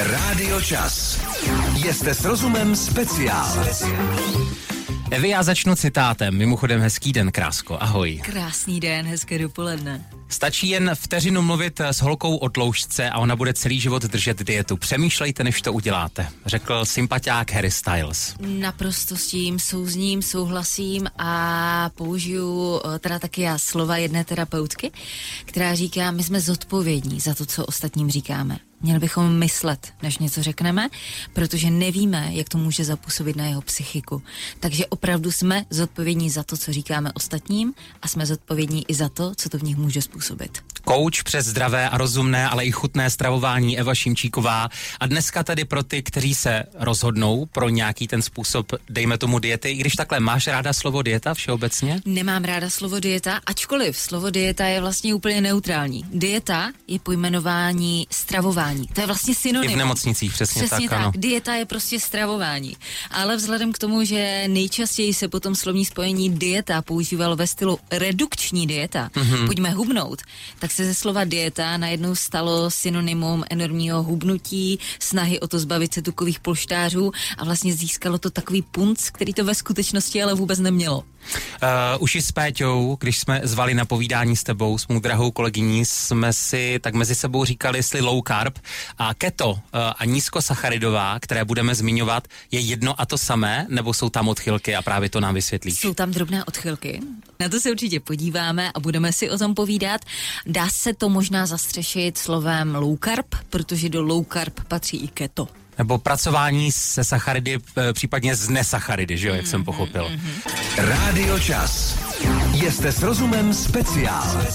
Rádio Čas. Jste s rozumem speciál. Evi, já začnu citátem. Mimochodem hezký den, Krásko. Ahoj. Krásný den, hezké dopoledne. Stačí jen vteřinu mluvit s holkou o tloušťce a ona bude celý život držet dietu. Přemýšlejte, než to uděláte, řekl sympatiák Harry Styles. Naprosto s tím souzním, souhlasím a použiju eh, teda taky já slova jedné terapeutky, která říká, my jsme zodpovědní za to, co ostatním říkáme. Měli bychom myslet, než něco řekneme, protože nevíme, jak to může zapůsobit na jeho psychiku. Takže opravdu jsme zodpovědní za to, co říkáme ostatním a jsme zodpovědní i za to, co to v nich může způsobit. Kouč přes zdravé a rozumné, ale i chutné stravování Eva Šimčíková. A dneska tedy pro ty, kteří se rozhodnou pro nějaký ten způsob, dejme tomu diety, i když takhle máš ráda slovo dieta všeobecně? Nemám ráda slovo dieta, ačkoliv slovo dieta je vlastně úplně neutrální. Dieta je pojmenování stravování. To je vlastně synonym. I v nemocnicích, přesně, Přesně tak, tak. ano. Dieta je prostě stravování. Ale vzhledem k tomu, že nejčastěji se potom slovní spojení dieta používalo ve stylu redukční dieta, Mhm. mm-hmm. pojďme hubnout, tak se ze slova dieta najednou stalo synonymum enormního hubnutí, snahy o to zbavit se tukových polštářů a vlastně získalo to takový punc, který to ve skutečnosti ale vůbec nemělo. Uh, už i s Péťou, když jsme zvali na povídání s tebou, s mou drahou kolegyní, jsme si tak mezi sebou říkali, jestli low carb a keto uh, a nízkosacharidová, které budeme zmiňovat, je jedno a to samé, nebo jsou tam odchylky a právě to nám vysvětlíš. Jsou tam drobné odchylky. Na to se určitě podíváme a budeme si o tom povídat. Dá se to možná zastřešit slovem low carb, protože do low carb patří i keto. Nebo pracování se sacharidy, eh, případně z nesacharidy, že jo, jak jsem pochopil. Rádio Čas. Jste s rozumem speciál.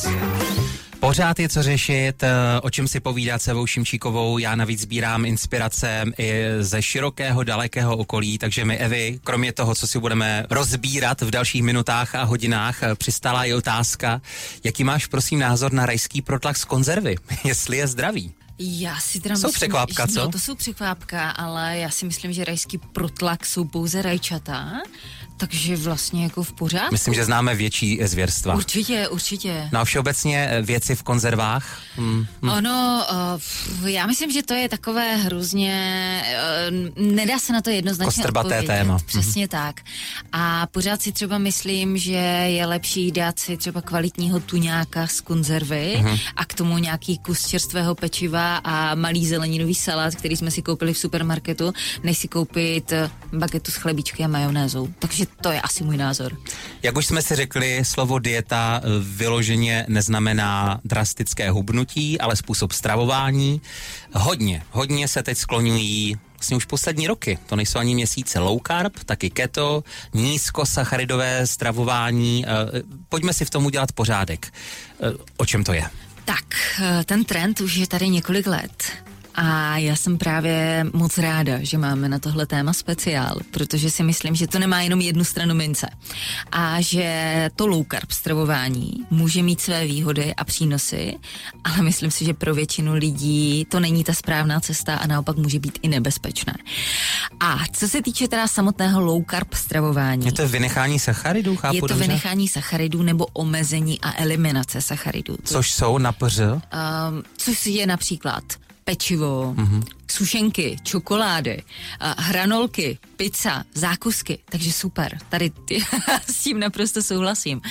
Pořád je co řešit, eh, o čem si povídat se Evou Šimčíkovou. Já navíc sbírám inspirace i ze širokého, dalekého okolí, takže mi Evi, kromě toho, co si budeme rozbírat v dalších minutách a hodinách, eh, přistala i otázka, jaký máš prosím názor na rajský protlak z konzervy, jestli je zdravý. Já si teda Jsou myslím, překvápka, že- co? No, to jsou překvápka, ale já si myslím, že rajský protlak jsou pouze rajčata, takže vlastně jako v pořádku. Myslím, že známe větší zvěrstva. Určitě, určitě. No a všeobecně eh, věci v konzervách? Hmm. Ono, uh, já myslím, že to je takové hrozně, uh, nedá se na to jednoznačně Kostrbaté odpovědět. téma. Přesně tak. A pořád si třeba myslím, že je lepší dát si třeba kvalitního tuňáka z konzervy Mhm. a k tomu nějaký kus čerstvého pečiva a malý zeleninový salát, který jsme si koupili v supermarketu, než si koupit eh, bagetu s chlebíčky a majonézou. Takže to je asi můj názor. Jak už jsme si řekli, slovo dieta vyloženě neznamená drastické hubnutí, ale způsob stravování. Hodně, hodně se teď skloňují vlastně už poslední roky, to nejsou ani měsíce, low carb, taky keto, nízkosacharidové stravování. Eh, Pojďme si v tom udělat pořádek. Eh, O čem to je? Tak, eh, ten trend už je tady několik let. A já jsem právě moc ráda, že máme na tohle téma speciál, protože si myslím, že to nemá jenom jednu stranu mince. A že to low carb stravování může mít své výhody a přínosy, ale myslím si, že pro většinu lidí to není ta správná cesta a naopak může být i nebezpečné. A co se týče teda samotného low carb stravování, Je to vynechání sacharidů, chápu je to dobře? vynechání sacharidů nebo omezení a eliminace sacharidů. Což jsou na pře? um, což je například pečivo, mm-hmm. Sušenky, čokolády, hranolky, pizza, zákusky, takže super, tady ty, s tím naprosto souhlasím.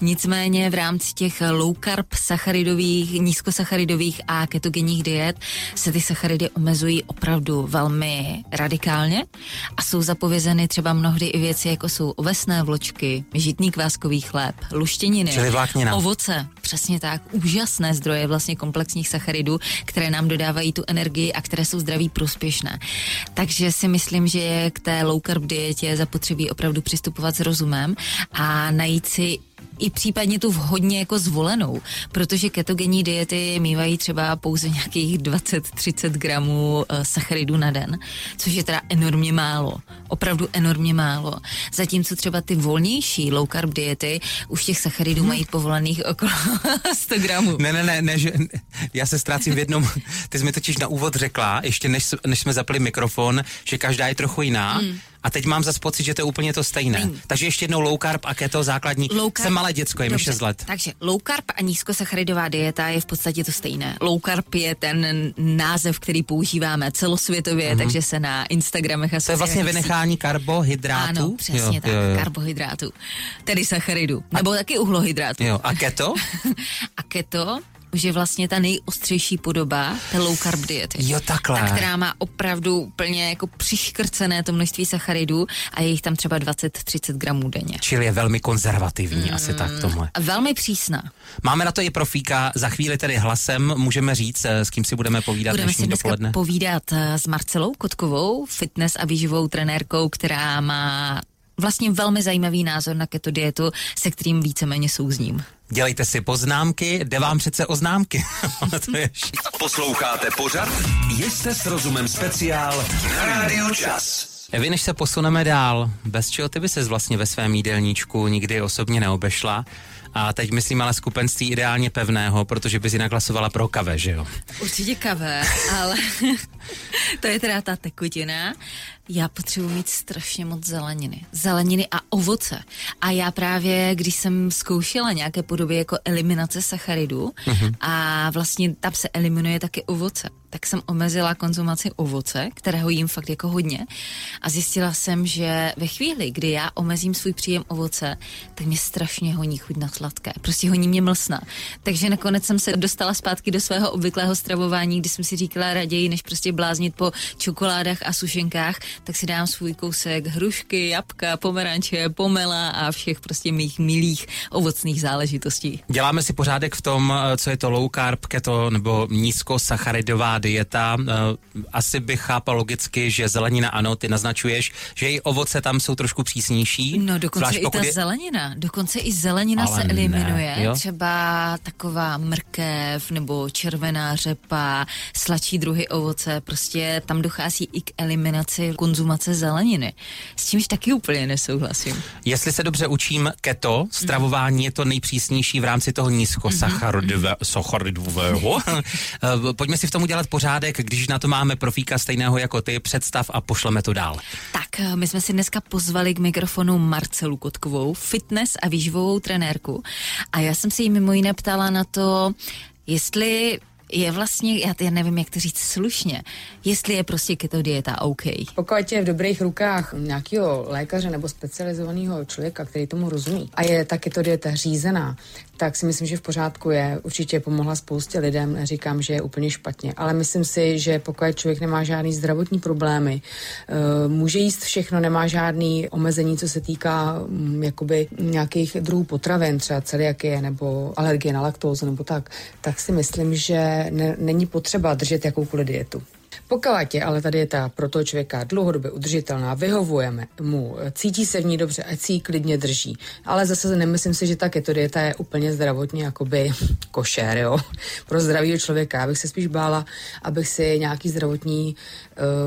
Nicméně v rámci těch low carb sacharidových, nízkosacharidových a ketogenních diet se ty sacharidy omezují opravdu velmi radikálně a jsou zapovězeny třeba mnohdy i věci, jako jsou ovesné vločky, žitný kváskový chléb, luštěniny, Čili vláknina. ovoce, přesně tak, úžasné zdroje vlastně komplexních sacharidů, které nám dodávají tu energii a které jsou zdraví prospěšné. Takže si myslím, že k té low carb dietě zapotřebí opravdu přistupovat s rozumem a najít si i případně tu vhodně jako zvolenou, protože ketogenní diety mývají třeba pouze nějakých 20-30 gramů uh, sacharidů na den, což je teda enormně málo, opravdu enormně málo. Zatímco třeba ty volnější low carb diety už těch sacharidů mají povolených okolo 100 gramů. Ne, ne, ne, ne, že, já se ztrácím v jednom, ty jsi mi totiž na úvod řekla, ještě než, než jsme zapli mikrofon, že každá je trochu jiná. A teď mám zase pocit, že to je úplně to stejné. Není. Takže ještě jednou low carb a keto základní. Low carb- Jsem malé děcko, je mi 6 let. Takže low carb a nízkosacharidová dieta je v podstatě to stejné. Low carb je ten název, který používáme celosvětově, mm-hmm. takže se na Instagramech a To je vlastně vynechání karbohydrátů? Ano, přesně jo, tak, jo, jo. karbohydrátů. Tedy sacharidů. Nebo a... taky uhlohydrátů. Jo, a keto? a keto už je vlastně ta nejostřejší podoba té low carb diety. Jo, takhle. Ta, která má opravdu úplně jako přiškrcené to množství sacharidů a je jich tam třeba 20-30 gramů denně. Čili je velmi konzervativní, mm, asi tak tomhle. Velmi přísná. Máme na to i profíka, za chvíli tedy hlasem můžeme říct, eh, s kým si budeme povídat Budeme si dneska dopoledne. povídat eh, s Marcelou Kotkovou, fitness a výživou trenérkou, která má vlastně velmi zajímavý názor na keto dietu, se kterým víceméně souzním. Dělejte si poznámky, jde vám přece o známky. to je Posloucháte pořad? Jste s rozumem speciál na Radio Čas. Vy, než se posuneme dál, bez čeho ty by ses vlastně ve svém jídelníčku nikdy osobně neobešla? A teď myslím ale skupenství ideálně pevného, protože bys jinak hlasovala pro kave, že jo? Určitě kave, ale to je teda ta tekutina. Já potřebuji mít strašně moc zeleniny. Zeleniny a ovoce. A já právě, když jsem zkoušela nějaké podoby jako eliminace sacharidů mm-hmm. a vlastně tam se eliminuje taky ovoce, tak jsem omezila konzumaci ovoce, kterého jím fakt jako hodně a zjistila jsem, že ve chvíli, kdy já omezím svůj příjem ovoce, tak mě strašně honí chuť na sladké. Prostě honí mě mlsna. Takže nakonec jsem se dostala zpátky do svého obvyklého stravování, kdy jsem si říkala raději, než prostě bláznit po čokoládách a sušenkách, tak si dám svůj kousek hrušky, jabka, pomeranče, pomela a všech prostě mých milých ovocných záležitostí. Děláme si pořádek v tom, eh, co je to low carb, keto nebo nízkosacharidová dieta. Eh, asi bych chápal logicky, že zelenina ano, ty naznačuješ, že i ovoce tam jsou trošku přísnější. No dokonce i ta je... zelenina, dokonce i zelenina Ale se eliminuje. Ne, Třeba taková mrkev nebo červená řepa, sladší druhy ovoce, prostě tam dochází i k eliminaci konzumace zeleniny. S čímž taky úplně nesouhlasím. Jestli se dobře učím keto, stravování mm. je to nejpřísnější v rámci toho nízkosacharidového. Mm-hmm. Pojďme si v tom udělat pořádek, když na to máme profíka stejného jako ty, představ a pošleme to dál. Tak, eh, my jsme si dneska pozvali k mikrofonu Marcelu Kotkovou, fitness a výživovou trenérku. A já jsem si jí mimo jiné ptala na to, jestli je vlastně, já, já nevím, jak to říct slušně, jestli je prostě keto dieta OK. Pokud je v dobrých rukách nějakého lékaře nebo specializovaného člověka, který tomu rozumí a je ta keto dieta řízená, tak si myslím, že v pořádku je. Určitě pomohla spoustě lidem, neříkám, že je úplně špatně, ale myslím si, že pokud člověk nemá žádný zdravotní problémy, eh, může jíst všechno, nemá žádný omezení, co se týká mm, jakoby nějakých druhů potravin, třeba celiakie nebo alergie na laktózu nebo tak, tak si myslím, že ne, není potřeba držet jakoukoliv dietu. Pokud je ale ta dieta pro toho člověka dlouhodobě udržitelná, vyhovujeme mu, cítí se v ní dobře, ať si ji klidně drží. Ale zase nemyslím si, že ta keto dieta je úplně zdravotně jakoby košer, jo. Pro zdravého člověka. Já bych se spíš bála, abych si nějaký zdravotní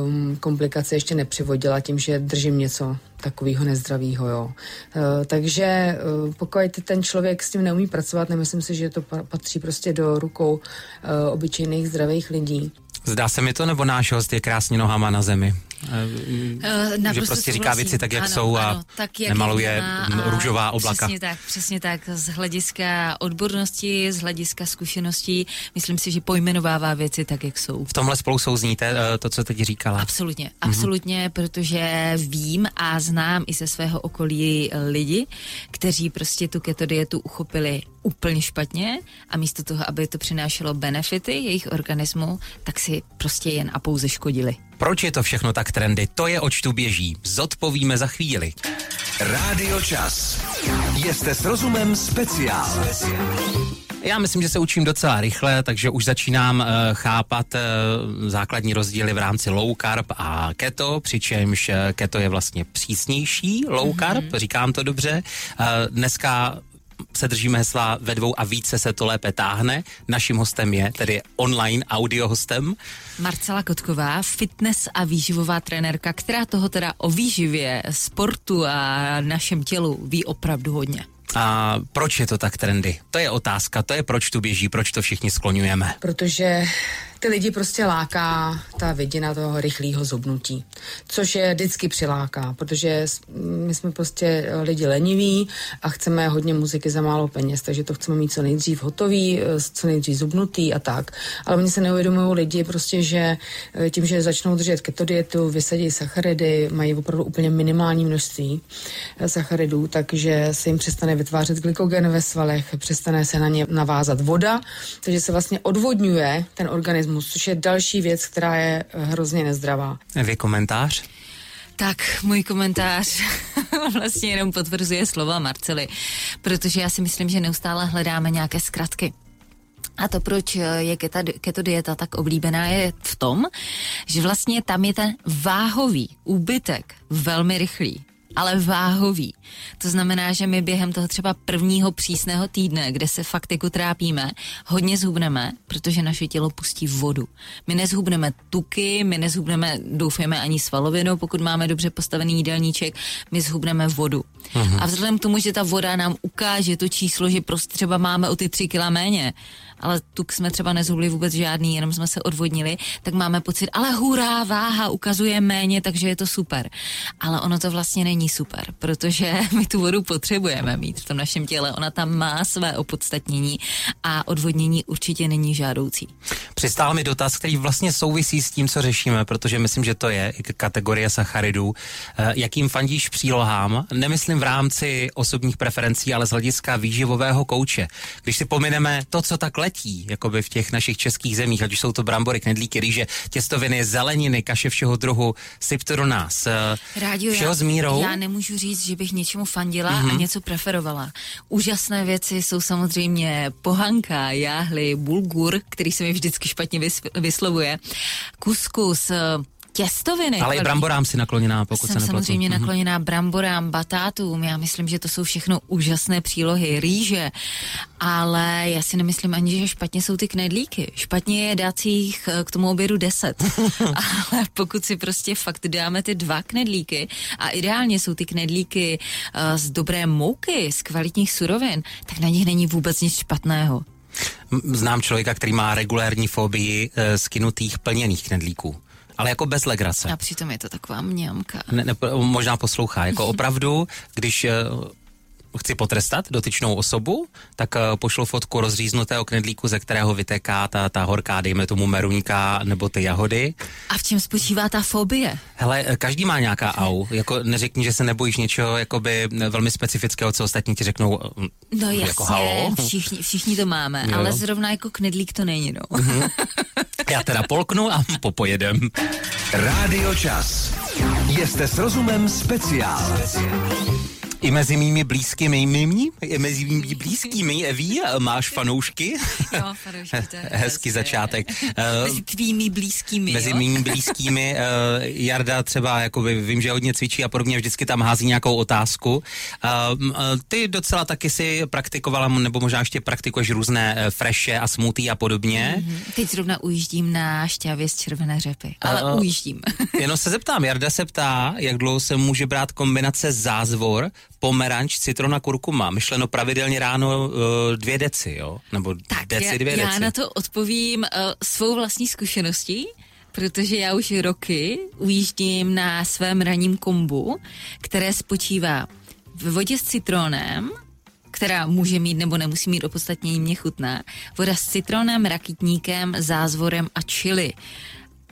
um, komplikace ještě nepřivodila tím, že držím něco takového nezdravého, jo. Uh, takže uh, pokud ten člověk s tím neumí pracovat, nemyslím si, že to patří prostě do rukou uh, obyčejných zdravých lidí. Zdá se mi to, nebo náš host je krásně nohama na zemi? Uh, že prostě říká věci tak, jak ano, jsou a ano, tak, jak nemaluje a růžová oblaka. Přesně tak, přesně tak. Z hlediska odbornosti, z hlediska zkušeností, myslím si, že pojmenovává věci tak, jak jsou. V tomhle spolu souzníte uh, to, co teď říkala? Absolutně, mhm. absolutně, mm-hmm. protože vím a znám i ze svého okolí lidi, kteří prostě tu keto dietu uchopili úplně špatně a místo toho, aby to přinášelo benefity jejich organismu, tak si prostě jen a pouze škodili. Proč je to všechno tak trendy? To je, oč tu běží. Zodpovíme za chvíli. Rádio Čas. Jste s rozumem speciál. Já myslím, že se učím docela rychle, takže už začínám uh, chápat uh, základní rozdíly v rámci low carb a keto, přičemž uh, keto je vlastně přísnější low carb, mm-hmm. říkám to dobře. Uh, dneska se držíme hesla ve dvou a více se to lépe táhne. Naším hostem je tedy online audio hostem. Marcela Kotková, fitness a výživová trenérka, která toho teda o výživě, sportu a našem tělu ví opravdu hodně. A proč je to tak trendy? To je otázka, to je proč tu běží, proč to všichni skloňujeme. Protože ty lidi prostě láká ta vidina toho rychlého zubnutí, což je vždycky přiláká, protože my jsme prostě lidi leniví a chceme hodně muziky za málo peněz, takže to chceme mít co nejdřív hotový, co nejdřív zubnutý a tak. Ale oni se neuvědomují lidi prostě, že tím, že začnou držet keto dietu, vysadí sacharidy, mají opravdu úplně minimální množství sacharidů, takže se jim přestane vytvářet glykogen ve svalech, přestane se na ně navázat voda, takže se vlastně odvodňuje ten organismus, což je další věc, která je hrozně nezdravá. Vy komentář? Tak, můj komentář vlastně jenom potvrzuje slova Marcely, protože já si myslím, že neustále hledáme nějaké zkratky. A to, proč je keto, keto dieta tak oblíbená, je v tom, že vlastně tam je ten váhový úbytek velmi rychlý ale váhový. To znamená, že my během toho třeba prvního přísného týdne, kde se fakt jako trápíme, hodně zhubneme, protože naše tělo pustí vodu. My nezhubneme tuky, my nezhubneme, doufujeme, ani svalovinu, pokud máme dobře postavený jídelníček, my zhubneme vodu. Uh-huh. A vzhledem k tomu, že ta voda nám ukáže to číslo, že prostě třeba máme o ty tři kila méně, ale tuk jsme třeba nezhubli vůbec žádný, jenom jsme se odvodnili, tak máme pocit, ale hurá, váha ukazuje méně, takže je to super. Ale ono to vlastně není super, protože my tu vodu potřebujeme mít v tom našem těle. Ona tam má své opodstatnění a odvodnění určitě není žádoucí. Přistál mi dotaz, který vlastně souvisí s tím, co řešíme, protože myslím, že to je kategorie sacharidů. Eh, jakým fandíš přílohám? Nemyslím v rámci osobních preferencí, ale z hlediska výživového kouče. Když si pomineme to, co tak letí, jakoby v těch našich českých zemích, ať už jsou to brambory, knedlíky, rýže, těstoviny, zeleniny, kaše všeho druhu, syp to do nás. Eh, Rádio, všeho já, s mírou. Já nemůžu říct, že bych něčemu fandila mm-hmm. a mhm. něco preferovala. Úžasné věci jsou samozřejmě pohanka, jáhly, bulgur, který se mi vždycky špatně vyslovuje, kuskus, eh, těstoviny. Ale i bramborám si nakloněná, pokud Jsem se samozřejmě mm-hmm. nakloněná bramborám, batátům. Já myslím, že to jsou všechno úžasné přílohy, rýže. Ale já si nemyslím ani, že špatně jsou ty knedlíky. Špatně je dát jich eh, k tomu obědu deset. Ale pokud si prostě fakt dáme ty dva knedlíky a ideálně jsou ty knedlíky uh, z dobré mouky, z kvalitních surovin, tak na nich není vůbec nic špatného. Znám člověka, který má regulární fobii e, skinutých plněných knedlíků ale jako bez legrace. A přitom je to taková mňamka. Ne, ne, možná poslouchá, jako opravdu, když eh, chci potrestat dotyčnou osobu, tak uh, pošlu fotku rozříznutého knedlíku, ze kterého vyteká ta, ta horká, dejme tomu meruňka nebo ty jahody. A v čem spočívá ta fobie? Hele, eh, každý má nějaká au. Jako neřekni, že se nebojíš něčeho jakoby velmi specifického, co ostatní ti řeknou No jako jasně, halo. Všichni, všichni to máme, jo. ale zrovna jako knedlík to není, no. Mm-hmm. Já teda polknu a popojedem. Rádio Čas. Jste s rozumem speciál. I mezi mými blízkými, mými, i mezi mými blízkými, Eví, máš fanoušky? Jo, fanoušky, Hezký začátek. Mezi tvými blízkými, Mezi jo? mými blízkými. Uh, Jarda třeba, jako vím, že hodně cvičí a podobně, vždycky tam hází nějakou otázku. Uh, ty docela taky si praktikovala, nebo možná ještě praktikuješ různé freše a smoothie a podobně. Mm-hmm. Teď zrovna ujíždím na šťávě z červené řepy, ale uh, ujíždím. jenom se zeptám, Jarda se ptá, jak dlouho se může brát kombinace zázvor, pomeranč, citrona, kurkuma. Myšleno pravidelně ráno uh, dvě deci, jo? Nebo tak deci, dvě já, deci. Já na to odpovím uh, svou vlastní zkušeností, protože já už roky ujíždím na svém ranním kombu, které spočívá v vodě s citronem, která může mít nebo nemusí mít opodstatnění, mě chutná. Voda s citronem, rakitníkem, zázvorem a čili.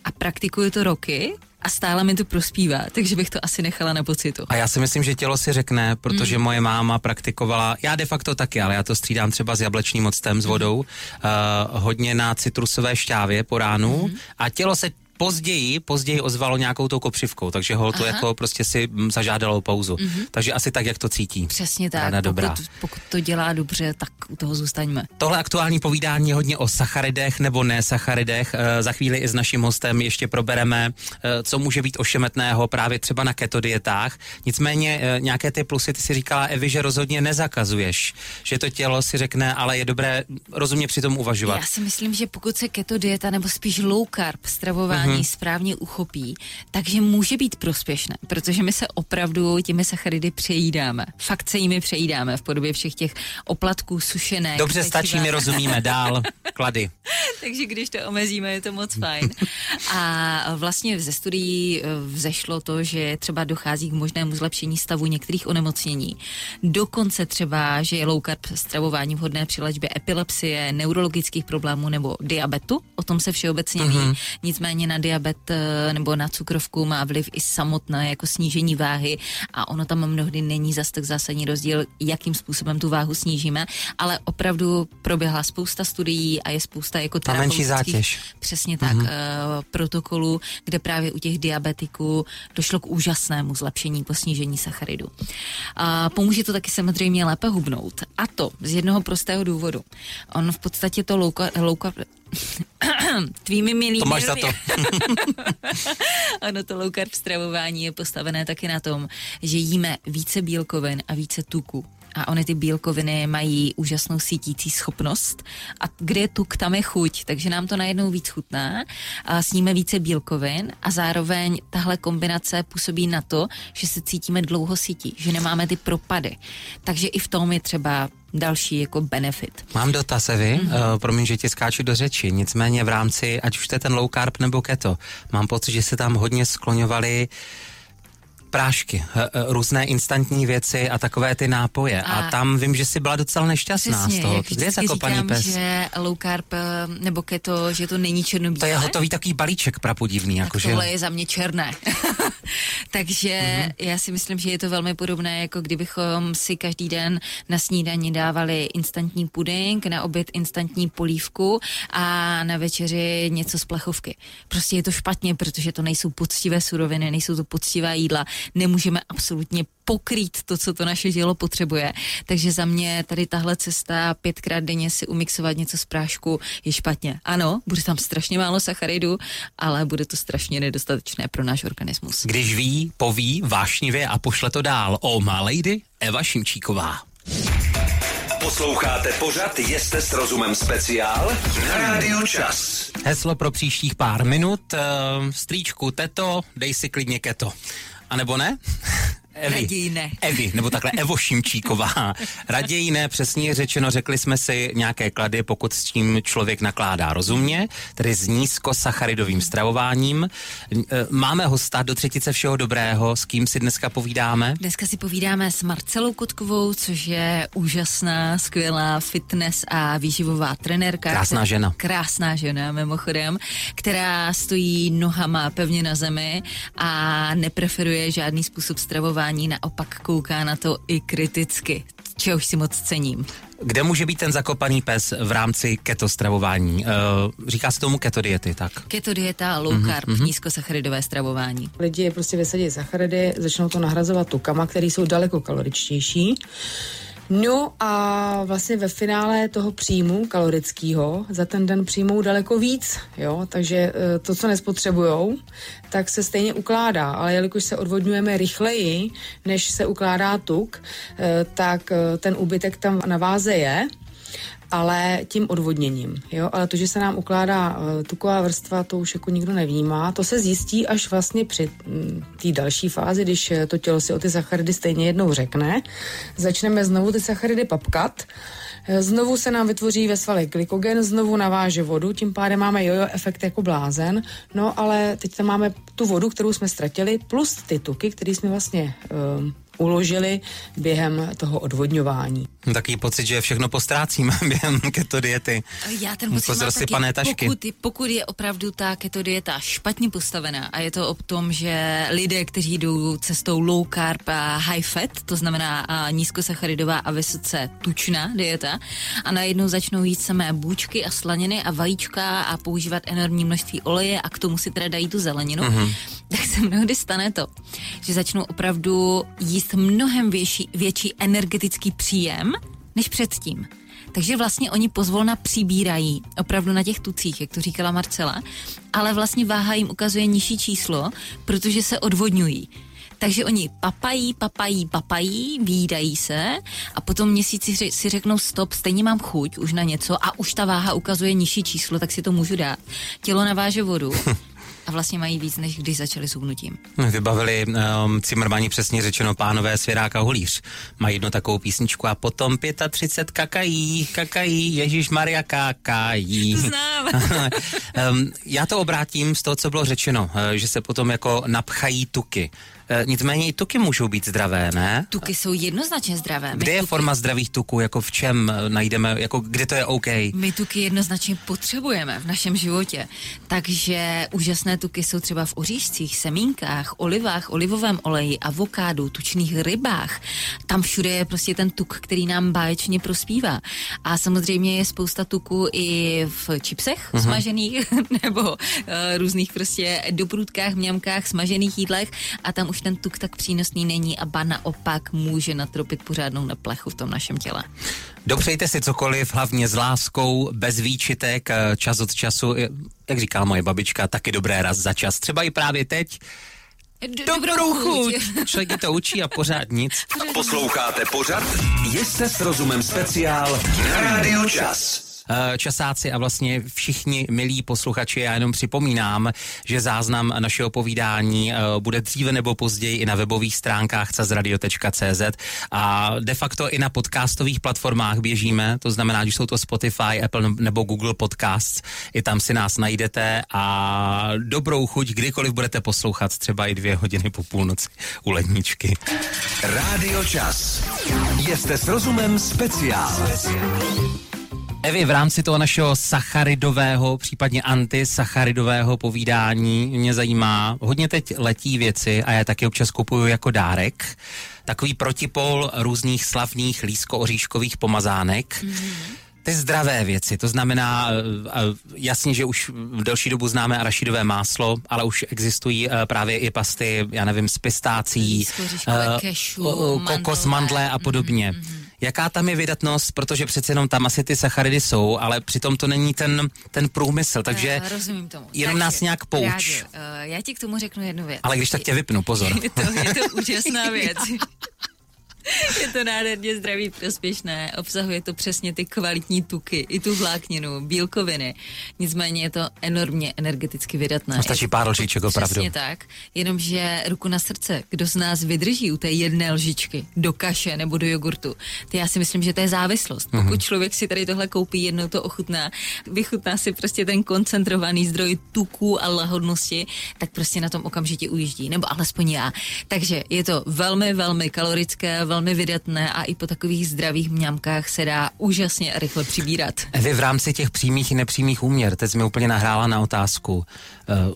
A praktikuju to roky a stále mi to prospívá, takže bych to asi nechala na pocitu. A já si myslím, že tělo si řekne, protože mm. moje máma praktikovala, já de facto taky, ale já to střídám třeba s jablečným octem, s vodou, mm. uh, hodně na citrusové šťávě po ránu mm. a tělo se později, později ozvalo nějakou tou kopřivkou, takže ho to jako prostě si mm, zažádalo pauzu. Mm-hmm. Takže asi tak, jak to cítí. Přesně tak. Ráda dobrá. Pokud, pokud to dělá dobře, tak u toho zůstaňme. Tohle aktuální povídání je hodně o sacharidech nebo ne sacharidech. E, za chvíli i s naším hostem ještě probereme, e, co může být ošemetného právě třeba na keto dietách. Nicméně e, nějaké ty plusy, ty si říkala, Evi, že rozhodně nezakazuješ. Že to tělo si řekne, ale je dobré rozumně při tom uvažovat. Já si myslím, že pokud se keto dieta nebo spíš low carb stravování stravování mm-hmm. správně uchopí, takže může být prospěšné, protože my se opravdu těmi sacharidy přejídáme. Fakt se jimi přejídáme v podobě všech těch oplatků, sušené. Dobře, stačí, my rozumíme dál. Klady. takže když to omezíme, je to moc fajn. A vlastně ze studií eh, vzešlo to, že třeba dochází k možnému zlepšení stavu některých onemocnění. Dokonce třeba, že je low carb stravování vhodné při léčbě epilepsie, neurologických problémů nebo diabetu. O tom se všeobecně mm-hmm. ví. Mhm. Nicméně na diabet eh, nebo na cukrovku má vliv i samotné jako snížení váhy a ono tam mnohdy není zas tak zásadní rozdíl, jakým způsobem tu váhu snížíme, ale opravdu proběhla spousta studií a je spousta jako menší zátěž. Přesně tak, mm-hmm. uh, protokolů, kde právě u těch diabetiků došlo k úžasnému zlepšení po snížení sacharidu. A pomůže to taky samozřejmě lépe hubnout. A to z jednoho prostého důvodu. On v podstatě to low, low tvými milými. To máš za to. ano, to low carb stravování je postavené taky na tom, že jíme více bílkovin a více tuku a ony ty bílkoviny mají úžasnou sítící schopnost a kde je tuk, tam je chuť, takže nám to najednou víc chutná a sníme více bílkovin a zároveň tahle kombinace působí na to, že se cítíme dlouho sítí, že nemáme ty propady. Takže i v tom je třeba další jako benefit. Mám dotaz, Evi, mm-hmm. uh, promiň, že ti skáču do řeči, nicméně v rámci, ať už to je ten low carb nebo keto, mám pocit, že se tam hodně skloňovali prášky, eh, eh, různé instantní věci a takové ty nápoje. A, a tam vím, že jsi byla docela nešťastná přesně, z toho. Kde je zakopaný říkám, pes? že low carb eh, nebo keto, že to není černobílé. To je hotový takový balíček prapodivný. Tak jako tohle že... je za mě černé. Takže mm-hmm. já si myslím, že je to velmi podobné, jako kdybychom si každý den na snídani dávali instantní puding, na oběd instantní polívku a na večeři něco z plechovky. Prostě je to špatně, protože to nejsou poctivé suroviny, nejsou to poctivá jídla nemůžeme absolutně pokrýt to, co to naše tělo potřebuje. Takže za mě tady tahle cesta pětkrát denně si umixovat něco z prášku je špatně. Ano, bude tam strašně málo sacharidů, ale bude to strašně nedostatečné pro náš organismus. Když ví, poví vášnivě a pošle to dál. O má lady Eva Šimčíková. Posloucháte pořad Jeste s rozumem speciál na Rádiu Čas. Heslo pro příštích pár minut. Uh, strýčku teto, dej si klidně keto. A nebo ne? Evi. Raději ne. Evi, nebo takhle Evo Šimčíková. Raději ne, přesně řečeno, řekli jsme si nějaké klady, pokud s tím člověk nakládá rozumně, tedy s nízkosacharidovým stravováním. E, máme hosta do třetice všeho dobrého, s kým si dneska povídáme? Dneska si povídáme s Marcelou Kotkovou, což je úžasná, skvělá fitness a výživová trenérka. Krásná žena. Krásná žena, mimochodem, která stojí nohama pevně na zemi a nepreferuje žádný způsob stravování vzdělávání naopak kouká na to i kriticky, čehož si moc cením. Kde může být ten zakopaný pes v rámci keto stravování? Uh, říká se tomu keto diety, tak? Keto dieta, low mhm, carb, mm-hmm. nízkosacharidové stravování. Lidi prostě vysadí sacharidy, začnou to nahrazovat tukama, které jsou daleko kaloričtější. No a vlastně ve finále toho příjmu kalorického za ten den přijmou daleko víc, jo, takže e, to, co nespotřebujou, tak se stejně ukládá, ale jelikož se odvodňujeme rychleji, než se ukládá tuk, e, tak e, ten úbytek tam na váze je ale tím odvodněním. Jo? Ale to, že se nám ukládá uh, tuková vrstva, to už jako nikdo nevnímá. To se zjistí až vlastně při mm, té další fázi, když eh, to tělo si o ty sacharidy stejně jednou řekne. Začneme znovu ty sacharidy papkat. Eh, znovu se nám vytvoří ve svalech glykogen, znovu naváže vodu, tím pádem máme jojo efekt jako blázen. No ale teď tam máme tu vodu, kterou jsme ztratili, plus ty tuky, které jsme vlastně uh, uložili během toho odvodňování. Taký pocit, že všechno postrácíme během keto diety. Já ten pocit mám taky, tašky. Pokud, pokud je opravdu ta keto dieta špatně postavená a je to o tom, že lidé, kteří jdou cestou low carb a high fat, to znamená a nízkosacharidová a vysoce tučná dieta a najednou začnou jít samé bůčky a slaniny a vajíčka a používat enormní množství oleje a k tomu si teda dají tu zeleninu, mm-hmm. tak se mnohdy stane to, že začnou opravdu jíst mnohem větší, větší energetický příjem než předtím. Takže vlastně oni pozvolna přibírají opravdu na těch tucích, jak to říkala Marcela, ale vlastně váha jim ukazuje nižší číslo, protože se odvodňují. Takže oni papají, papají, papají, výdají se a potom měsíci si řeknou stop, stejně mám chuť už na něco a už ta váha ukazuje nižší číslo, tak si to můžu dát. Tělo naváže vodu a vlastně mají víc, než když začali s hubnutím. Vybavili um, Cimrmani přesně řečeno pánové Svěráka Hulíř. Mají jednu takovou písničku a potom 35 kakají, kakají, Ježíš Maria kakají. Znám. um, já to obrátím z toho, co bylo řečeno, eh, že se potom jako napchají tuky. E, nicméně i tuky můžou být zdravé, ne? Tuky jsou jednoznačně zdravé. Kde je tuky, forma zdravých tuků? Jako v čem eh, najdeme, jako kde to je OK? My tuky jednoznačně potřebujeme v našem životě. Takže úžasné tuky jsou třeba v oříšcích, semínkách, olivách, olivovém oleji, avokádu, tučných rybách. Tam všude je prostě ten tuk, který nám báječně prospívá. A samozřejmě je spousta tuku i v čipsech uh-huh. smažených nebo uh, různých prostě dobrutkách, mňamkách, smažených jídlech a tam už ten tuk tak přínosný není a ba naopak může natropit pořádnou neplechu v tom našem těle. Dopřejte si cokoliv, hlavně s láskou, bez výčitek, eh, čas od času, jak říká moje babička, taky dobré raz za čas. Třeba i právě teď. Dobrou chuť. Člověk to učí a pořád nic. Posloucháte pořád? Jste s rozumem speciál na Radio Čas. Eh, časáci a vlastně všichni milí posluchači. Já jenom připomínám, že záznam našeho povídání eh, bude dříve nebo později i na webových stránkách cazradio.cz a de facto i na podcastových platformách běžíme, to znamená, že jsou to Spotify, Apple nebo Google Podcasts, i tam si nás najdete a dobrou chuť, kdykoliv budete poslouchat, třeba i dvě hodiny po půlnoci u ledničky. Rádio Čas. Jste s rozumem speciál. Evi, v rámci toho našeho sacharidového, případně antisacharidového povídání mě zajímá, hodně teď letí věci a já taky občas kupuju jako dárek, takový protipol různých slavných lísko-oříškových pomazánek. Mm-hmm ty zdravé věci, to znamená jasně, že už v delší dobu známe arašidové máslo, ale už existují e, právě i pasty, já nevím, z pistácí, kokos, mandle a podobně. Mm-hmm jaká tam je vydatnost, protože přece jenom tam asi ty sacharidy jsou, ale přitom to není ten, ten průmysl, takže uh, rozumím tomu. jenom takže, nás nějak pouč. Rádi, uh, já ti k tomu řeknu jednu věc. Ale když tak tě vypnu, pozor. je, to, je to úžasná věc. Je to nádherně zdraví prospěšné, obsahuje to přesně ty kvalitní tuky, i tu vlákninu, bílkoviny. Nicméně je to enormně energeticky vydatné. No, stačí pár lžiček, opravdu. Přesně tak, jenomže ruku na srdce, kdo z nás vydrží u té jedné lžičky do kaše nebo do jogurtu, to já si myslím, že to je závislost. Pokud mm-hmm. člověk si tady tohle koupí, jednou to ochutná, vychutná si prostě ten koncentrovaný zdroj tuků a lahodnosti, tak prostě na tom okamžitě ujíždí, nebo alespoň já. Takže je to velmi, velmi kalorické, velmi velmi vydatné a i po takových zdravých mňamkách se dá úžasně rychle přibírat. Vy v rámci těch přímých i nepřímých úměr, teď mi úplně nahrála na otázku,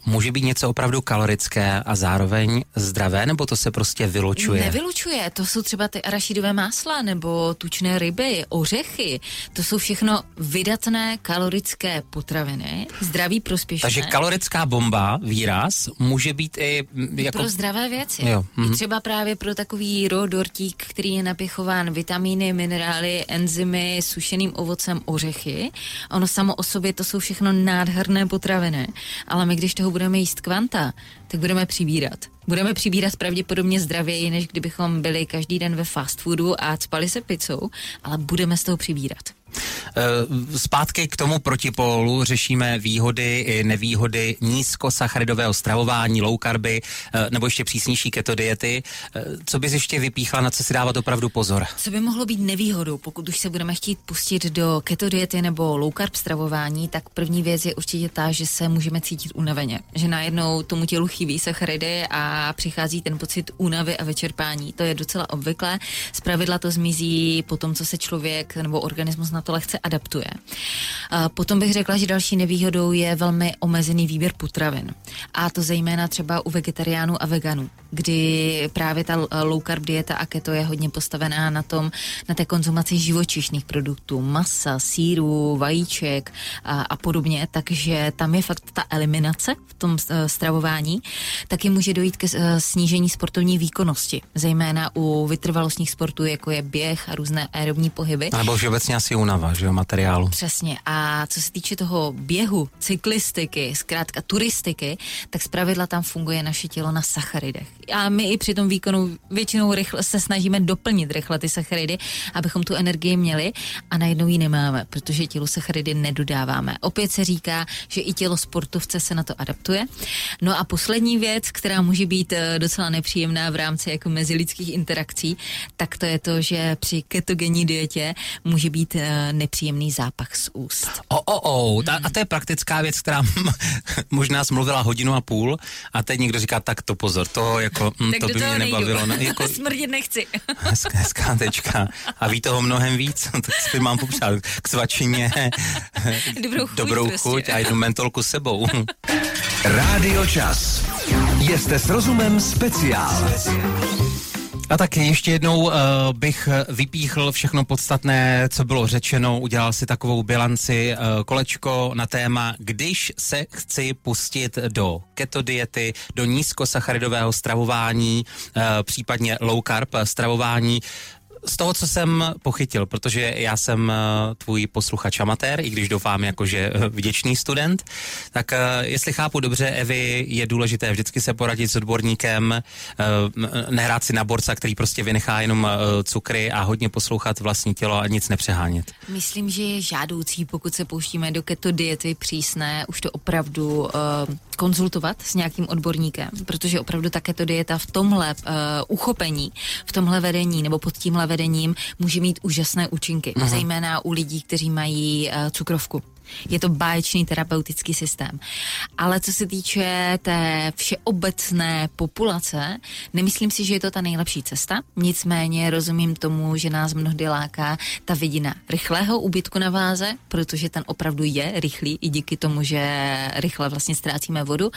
může být něco opravdu kalorické a zároveň zdravé, nebo to se prostě vylučuje? Nevylučuje, to jsou třeba ty arašidové másla nebo tučné ryby, ořechy, to jsou všechno vydatné kalorické potraviny, zdraví prospěšné. Takže kalorická bomba, výraz, může být i jako... Pro zdravé věci. Jo. Mhm. I třeba právě pro takový rodortík, který je napěchován vitamíny, minerály, enzymy, sušeným ovocem, ořechy. Ono samo o sobě to jsou všechno nádherné potraviny, ale my když toho budeme jíst kvanta, tak budeme přibírat. Budeme přibírat pravděpodobně zdravěji, než kdybychom byli každý den ve fast foodu a spali se pizzou, ale budeme z toho přibírat. Eh, zpátky k tomu protipólu řešíme výhody i nevýhody nízkosacharidového stravování, low carby eh, nebo ještě přísnější keto diety. Eh, co bys ještě vypíchla, na co si dávat opravdu pozor? Co by mohlo být nevýhodou, pokud už se budeme chtít pustit do keto diety nebo low carb stravování, tak první věc je určitě ta, že se můžeme cítit unaveně. Že najednou tomu tělu chybí sacharidy a přichází ten pocit únavy a vyčerpání. To je docela obvyklé. Zpravidla to zmizí po tom, co se člověk nebo organismus na to lehce adaptuje. Potom bych řekla, že další nevýhodou je velmi omezený výběr potravin. A to zejména třeba u vegetariánů a veganů, kdy právě ta low carb dieta a keto je hodně postavená na tom, na té konzumaci živočišných produktů, masa, síru, vajíček a, a podobně, takže tam je fakt ta eliminace v tom e, stravování, taky může dojít ke e, snížení sportovní výkonnosti, zejména u vytrvalostních sportů, jako je běh a různé aerobní pohyby. Nebo obecně asi únava, že jo, materiálu. Přesně. A co se týče toho běhu, cyklistiky, zkrátka turistiky, tak zpravidla tam funguje naše tělo na sacharidech. A my i při tom výkonu většinou rychle se snažíme doplnit rychle ty sacharidy, abychom tu energii měli a najednou ji nemáme, protože tělu sacharidy nedodáváme. Opět se říká, že i tělo sportovce se na to adaptuje. No a poslední věc, která může být eh, docela nepříjemná v rámci jako mezilidských interakcí, tak to je to, že při ketogenní dietě může být eh, nepříjemný zápach z úst. O, o, o, ta, a to je praktická věc, která možná smluvila hodinu a půl a teď někdo říká, tak to pozor, to jako, hm, to by mě nebavilo. Ne, jako, Smrdit nechci. Hezká, hezká tečka. A ví toho mnohem víc, tak si mám popřát k svačině dobrou chuť, dobrou prostě. chuť a jednu mentolku sebou. Rádio Čas. Jste s rozumem speciál. A tak ještě jednou uh, bych vypíchl všechno podstatné, co bylo řečeno, udělal si takovou bilanci uh, kolečko na téma, když se chci pustit do keto diety, do nízkosacharidového stravování, uh, případně low carb stravování, z toho, co jsem pochytil, protože já jsem uh, tvůj posluchač amatér, i když doufám jakože uh, vděčný student, tak uh, jestli chápu dobře, Evi, je důležité vždycky se poradit s odborníkem, nehrát si na borca, který prostě vynechá jenom cukry a hodně poslouchat vlastní tělo a nic nepřehánět. Myslím, že je žádoucí, pokud se pouštíme do keto diety přísné, už to opravdu konzultovat s nějakým odborníkem, protože opravdu ta keto dieta v tomhle uchopení, v tomhle vedení nebo pod tímhle vedením může mít úžasné účinky, uh-huh. zejména u lidí, kteří mají uh, cukrovku. Je to báječný terapeutický systém. Ale co se týče té všeobecné populace, nemyslím si, že je to ta nejlepší cesta. Nicméně rozumím tomu, že nás mnohdy láká ta vidina rychlého úbytku na váze, protože ten opravdu je rychlý i díky tomu, že rychle vlastně ztrácíme vodu.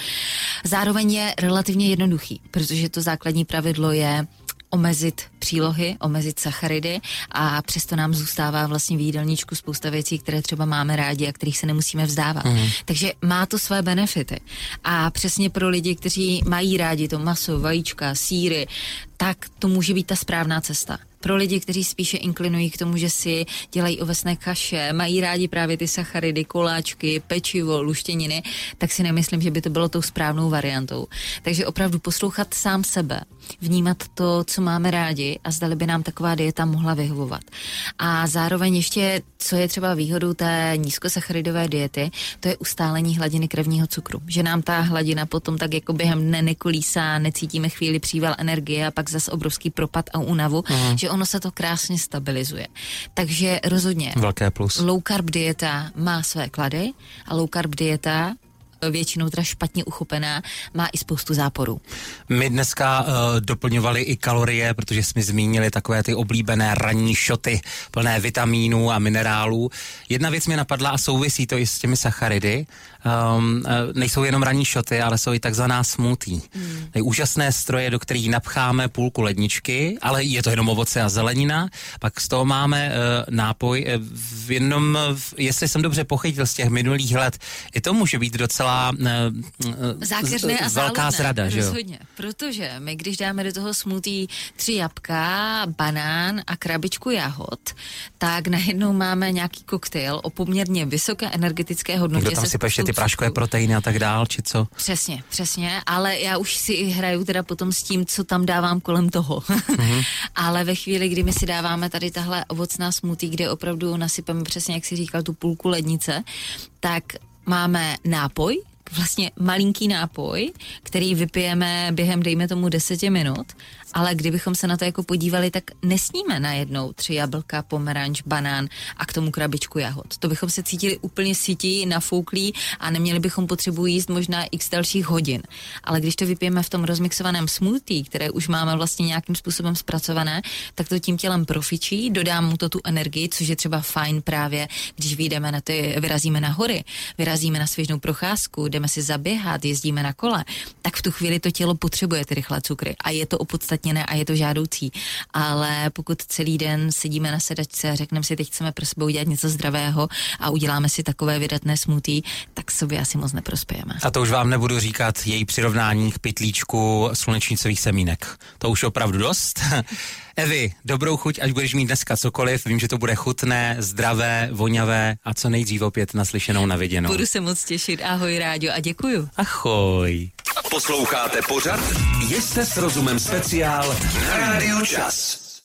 Zároveň je relativně jednoduchý, protože to základní pravidlo je omezit přílohy, omezit sacharidy a přesto nám zůstává vlastně v jídelníčku spousta věcí, které třeba máme rádi a kterých se nemusíme vzdávat. Mm. Takže má to své benefity. A přesně pro lidi, kteří mají rádi to maso, vajíčka, síry, tak to může být ta správná cesta pro lidi, kteří spíše inklinují k tomu, že si dělají ovesné kaše, mají rádi právě ty sacharidy, koláčky, pečivo, luštěniny, tak si nemyslím, že by to bylo tou správnou variantou. Takže opravdu poslouchat sám sebe, vnímat to, co máme rádi a zdali by nám taková dieta mohla vyhovovat. A zároveň ještě, co je třeba výhodou té nízkosacharidové diety, to je ustálení hladiny krevního cukru. Že nám ta hladina potom tak jako během dne nekolísá, necítíme chvíli příval energie a pak zase obrovský propad a únavu, Aha. že ono se to krásně stabilizuje. Takže rozhodně Velké plus. low carb dieta má své klady a low carb dieta většinou teda špatně uchopená, má i spoustu záporů. My dneska uh, doplňovali i kalorie, protože jsme zmínili takové ty oblíbené ranní šoty plné vitamínů a minerálů. Jedna věc mi napadla a souvisí to i s těmi sacharidy. Um, uh, nejsou jenom ranní šoty, ale jsou i takzvaná smoothie. Hmm. Úžasné stroje, do kterých napcháme půlku ledničky, ale je to jenom ovoce a zelenina. Pak z toho máme uh, nápoj. V jednom, v, jestli jsem dobře pochytil z těch minulých let, i to může být docela uh, zákeřné a velká zrada, že jo? Protože my, když dáme do toho smutí tři jabka, banán a krabičku jahod, tak najednou máme nějaký koktejl o poměrně vysoké energetické hodnotě. Kdo tam si ještě ty práškové proteiny a tak dál, či co? Přesně, přesně, ale já už si hraju teda potom s tím, co tam dávám kolem toho. Mm-hmm. ale ve chvíli, kdy my si dáváme tady tahle ovocná smutí, kde opravdu nasypeme přesně, jak si říkal, tu půlku lednice, tak máme nápoj, vlastně malinký nápoj, který vypijeme během, dejme tomu, deseti minut, ale kdybychom se na to jako podívali, tak nesníme najednou tři jablka, pomeranč, banán a k tomu krabičku jahod. To bychom se cítili úplně sítí, nafouklí a neměli bychom potřebu jíst možná x dalších hodin. Ale když to vypijeme v tom rozmixovaném smoothie, které už máme vlastně nějakým způsobem zpracované, tak to tím tělem profičí, dodám mu to tu energii, což je třeba fajn právě, když vyjdeme na ty, vyrazíme na hory, vyrazíme na svěžnou procházku, jdeme si zaběhat, jezdíme na kole, tak v tu chvíli to tělo potřebuje ty rychlé cukry a je to opodstatněné a je to žádoucí. Ale pokud celý den sedíme na sedačce a řekneme si, teď chceme pro sebe udělat něco zdravého a uděláme si takové vydatné smutí, tak sobě asi moc neprospějeme. A to už vám nebudu říkat její přirovnání k pytlíčku slunečnicových semínek. To už opravdu dost. Evi, dobrou chuť, až budeš mít dneska cokoliv. Vím, že to bude chutné, zdravé, voňavé a co nejdřív opět naslyšenou na viděnou. Budu se moc těšit. Ahoj, Ráďo, a děkuju. Ahoj. Posloucháte pořad Jste s rozumem speciál na Rádiu Čas.